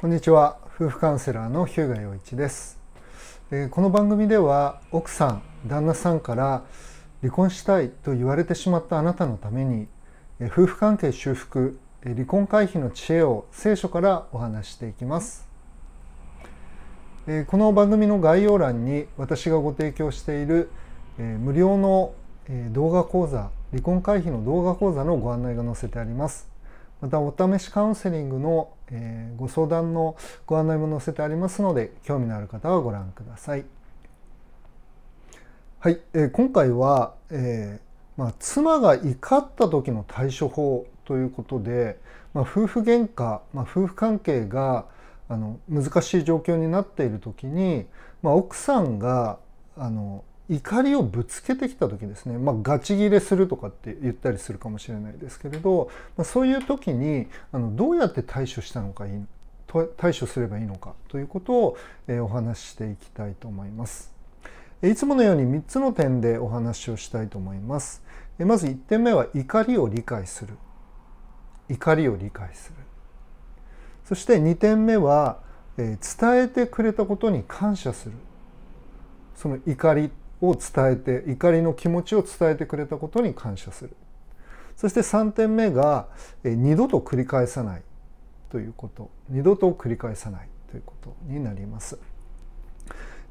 こんにちは。夫婦カウンセラーの日向陽一です。この番組では奥さん旦那さんから離婚したいと言われてしまったあなたのために夫婦関係修復離婚回避の知恵を聖書からお話していきます。この番組の概要欄に私がご提供している無料の動画講座離婚回避の動画講座のご案内が載せてあります。またお試しカウンセリングの、えご相談のご案内も載せてありますので興味のある方はご覧ください。はい、えー、今回は、えー、まあ、妻が怒った時の対処法ということで、まあ、夫婦喧嘩、まあ、夫婦関係があの難しい状況になっている時に、まあ、奥さんがあの怒りをぶつけてきた時ですね、まあ、ガチギレするとかって言ったりするかもしれないですけれど、まあ、そういう時にあのどうやって対処したのかいい対処すればいいのかということを、えー、お話ししていきたいと思います。いつものように3つの点でお話をしたいと思います。まず1点目は怒りを理解する。怒りを理解する。そして2点目はえ伝えてくれたことに感謝する。その怒りを伝えて怒りの気持ちを伝えてくれたことに感謝する。そして3点目が二度と繰り返さないということ。二度と繰り返さないということになります。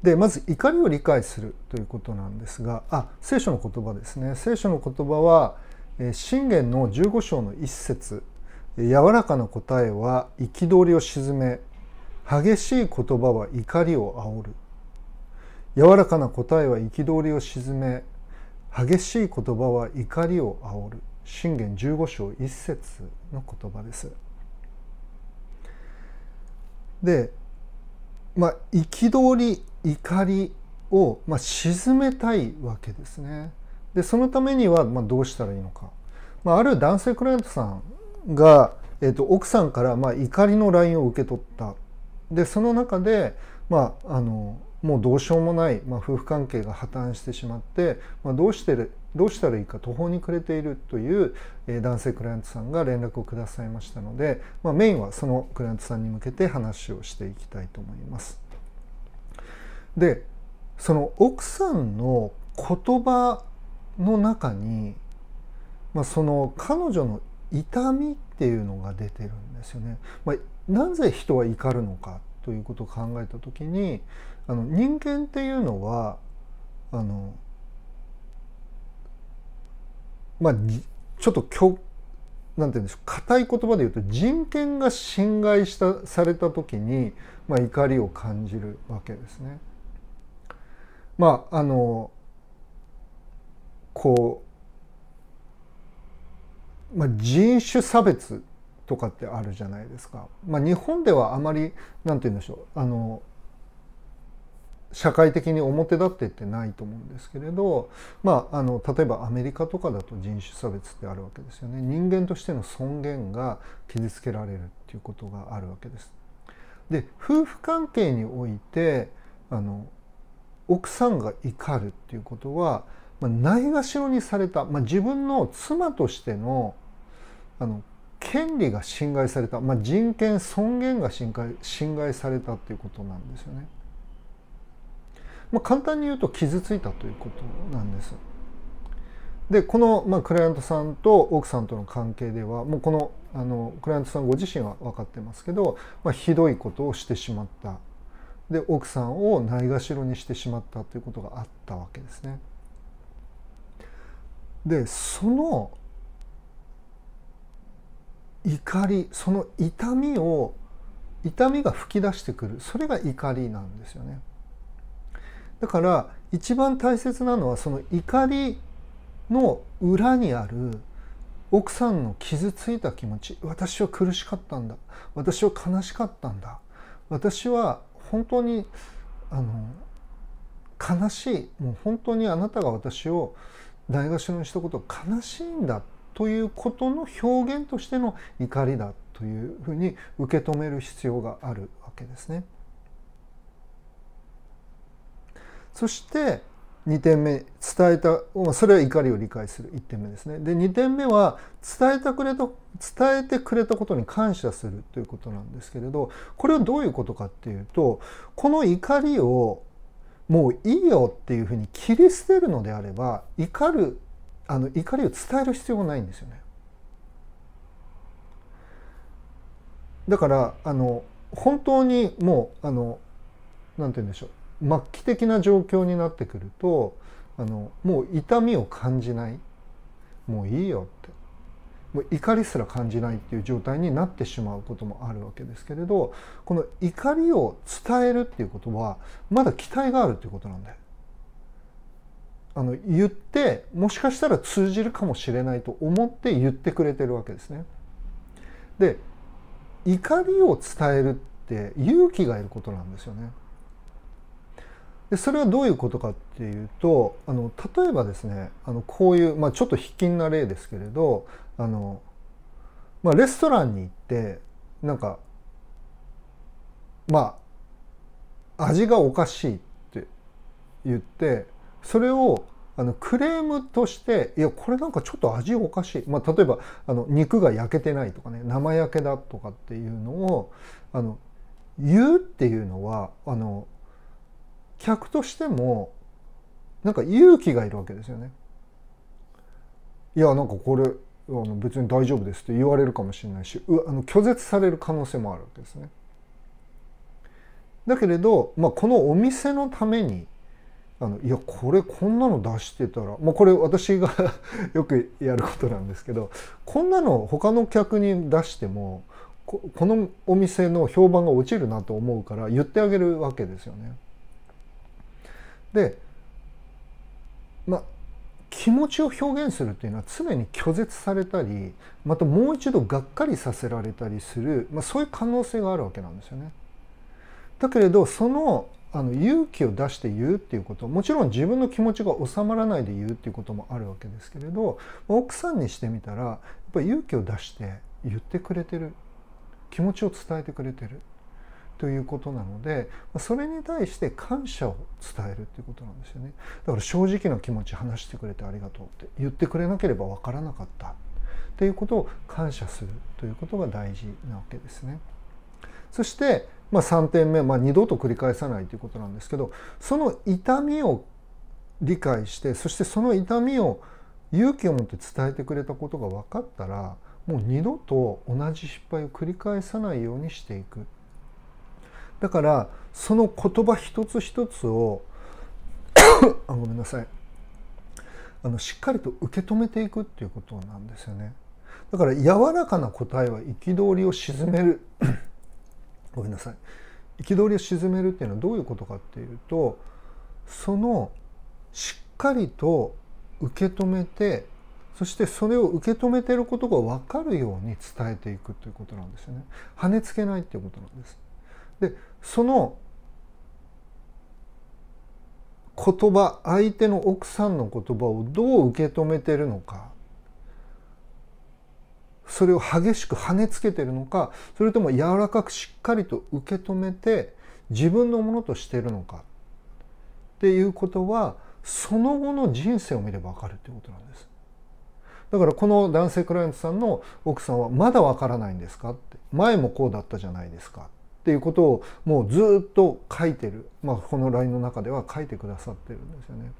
でまず怒りを理解するということなんですがあ聖書の言葉ですね。聖書の言葉は信玄の15章の一節。柔らかな答えは憤りを鎮め激しい言葉は怒りを煽る。柔らかな答えは憤りを鎮め激しい言葉は怒りを煽る。信玄15章1節の言葉です。でまあ憤り怒りを、まあ、鎮めたいわけですね。でそのためには、まあ、どうしたらいいのか、まあ、ある男性クライアントさんが、えー、と奥さんから、まあ、怒りの LINE を受け取った。でその中で、まあ、あのもうどうしようもない、まあ、夫婦関係が破綻してしまって、まあ、どうしてどうしたらいいか途方に暮れているという、え男性クライアントさんが連絡をくださいましたので、まあ、メインはそのクライアントさんに向けて話をしていきたいと思います。でその奥さんの言葉の中に、まあ、その彼女の痛みっていうのが出てるんですよね。まあ、なぜ人は怒るのかということを考えた時にあの人間っていうのはあのまあちょっときなんて言うんでしょう硬い言葉で言うと人権が侵害したされた時に、まあ、怒りを感じるわけですね。まああのこう、まあ、人種差別とかってあるじゃないですか。まあ、日本ではあまりなんて言うんでしょうあの社会的に表立ってってないと思うんですけれど、まあ、あの例えばアメリカとかだと人種差別ってあるわけですよね人間としての尊厳が傷つけられるっていうことがあるわけです。で夫婦関係においてあの奥さんが怒るっていうことは、まあ、ないがしろにされた、まあ、自分の妻としてのあの権利が侵害された、まあ、人権尊厳が侵害侵害されたっていうことなんですよね。まあ、簡単に言うと傷ついたということなんです。でこの、まあ、クライアントさんと奥さんとの関係ではもうこのあのクライアントさんご自身は分かってますけど、まあ、ひどいことをしてしまったで奥さんをないがしろにしてしまったということがあったわけですね。でその怒りその痛みを痛みが吹き出してくる。それが怒りなんですよね。だから一番大切なのはその怒りの裏にある奥さんの傷ついた気持ち。私は苦しかったんだ。私は悲しかったんだ。私は本当にあの悲しい。もう本当にあなたが私をないがしろにしたこと悲しいんだっということの表現としての怒りだというふうに受け止める必要があるわけですね。そして2点目伝えたそれは怒りを理解する1点目ですねで2点目は伝えたくれた伝えてくれたことに感謝するということなんですけれどこれはどういうことかっていうとこの怒りをもういいよっていうふうに切り捨てるのであれば怒るあの怒りを伝える必要がないんですよね。だからあの本当にもうあのなんて言うんでしょう末期的な状況になってくるとあのもう痛みを感じないもういいよってもう怒りすら感じないっていう状態になってしまうこともあるわけですけれどこの怒りを伝えるっていうことはまだ期待があるっていうことなんだよ。あの言ってもしかしたら通じるかもしれないと思って言ってくれてるわけですね。で怒りを伝えるって勇気がいることなんですよね。でそれはどういうことかっていうとあの例えばですねあのこういう、まあ、ちょっと卑近な例ですけれどあの、まあ、レストランに行ってなんかまあ味がおかしいって言ってそれをあのクレームとしていやこれなんかちょっと味おかしい、まあ、例えばあの肉が焼けてないとかね生焼けだとかっていうのをあの言うっていうのはあの客としてもなんか勇気がいるわけですよね。いやなんかこれあの別に大丈夫ですって言われるかもしれないしあの拒絶される可能性もあるわけですね。だけれど、まあ、このお店のためにあのいやこれこんなの出してたら、まあ、これ私が よくやることなんですけどこんなの他の客に出してもこのお店の評判が落ちるなと思うから言ってあげるわけですよね。でまあ気持ちを表現するっていうのは常に拒絶されたりまたもう一度がっかりさせられたりする、まあ、そういう可能性があるわけなんですよね。だけれどそのあの勇気を出して言うっていうこと。もちろん自分の気持ちが収まらないで言うっていうこともあるわけですけれど奥さんにしてみたらやっぱり勇気を出して言ってくれてる。気持ちを伝えてくれてるということなのでそれに対して感謝を伝えるっていうことなんですよね。だから正直な気持ち話してくれてありがとうって言ってくれなければ分からなかったっていうことを感謝するということが大事なわけですね。そして、まあ、3点目、まあ、二度と繰り返さないということなんですけどその痛みを理解してそしてその痛みを勇気を持って伝えてくれたことが分かったらもう二度と同じ失敗を繰り返さないようにしていく。だからその言葉一つ一つを あごめんなさい。あのしっかりと受け止めていくっていうことなんですよね。だから柔らかな答えは憤りを鎮める。ごめんなさい憤りを鎮めるっていうのはどういうことかっていうとそのしっかりと受け止めてそしてそれを受け止めていることが分かるように伝えていくということなんですよね。跳ねつけないっていうことなんです。でその言葉相手の奥さんの言葉をどう受け止めてるのかそれを激しく跳ねつけてるのかそれとも柔らかくしっかりと受け止めて自分のものとしてるのかっていうことはその後の人生を見れば分かるっていうことなんです。だからこの男性クライアントさんの奥さんはまだ分からないんですか？って前もこうだったじゃないですかっていうことをもうずっと書いてる、まあ、この LINE の中では書いてくださってるんですよね。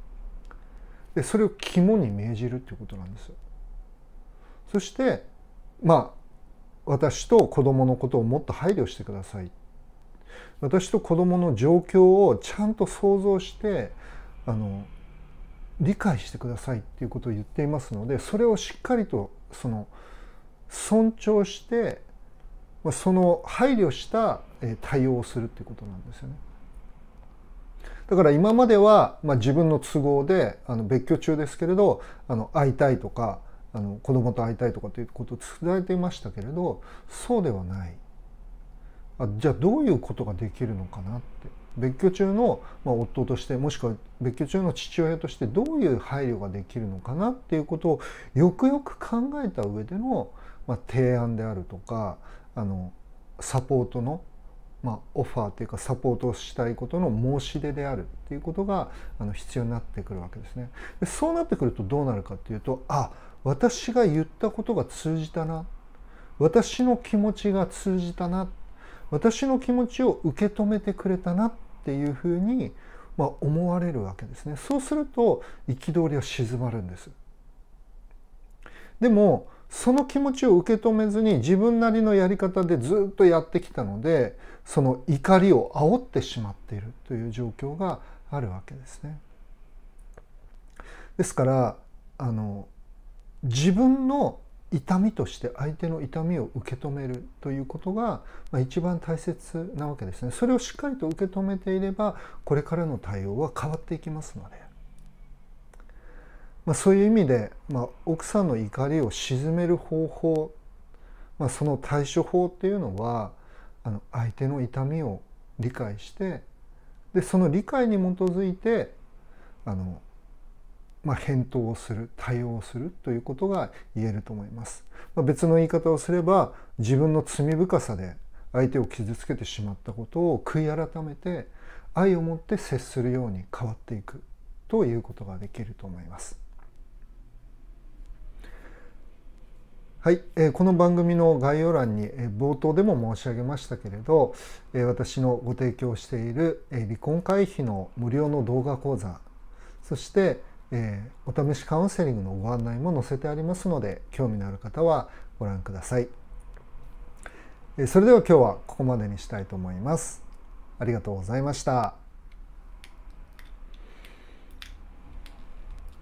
でそれを肝に銘じるっていうことなんですよ。そしてまあ私と子供のことをもっと配慮してください。私と子供の状況をちゃんと想像してあの理解してくださいっていうことを言っていますのでそれをしっかりとその尊重してその配慮した対応をするっていうことなんですよね。だから今までは、まあ、自分の都合であの別居中ですけれどあの会いたいとかあの子供と会いたいとかということを伝えていましたけれどそうではない。あじゃあどういうことができるのかなって。別居中の、まあ、夫としてもしくは別居中の父親としてどういう配慮ができるのかなっていうことをよくよく考えた上での、まあ、提案であるとかあのサポートのまあ、オファーというかサポートをしたいことの申し出であるっていうことがあの必要になってくるわけですね。でそうなってくるとどうなるかっていうとあ私が言ったことが通じたな私の気持ちが通じたな私の気持ちを受け止めてくれたなっていうふうに、まあ、思われるわけですね。そうすると憤りは静まるんです。でもその気持ちを受け止めずに自分なりのやり方でずっとやってきたのでその怒りを煽ってしまっているという状況があるわけですね。ですからあの自分の痛みとして相手の痛みを受け止めるということが、まあ、一番大切なわけですね。それをしっかりと受け止めていればこれからの対応は変わっていきますので。まあ、そういう意味で、まあ、奥さんの怒りを鎮める方法、まあ、その対処法っていうのはあの相手の痛みを理解してでその理解に基づいてあの、まあ、返答をする対応をするということが言えると思います。まあ、別の言い方をすれば自分の罪深さで相手を傷つけてしまったことを悔い改めて愛を持って接するように変わっていくということができると思います。はい、えー、この番組の概要欄に、えー、冒頭でも申し上げましたけれど、えー、私のご提供している、えー、離婚回避の無料の動画講座そして、えー、お試しカウンセリングのご案内も載せてありますので興味のある方はご覧ください、えー、それでは今日はここまでにしたいと思います。ありがとうございました。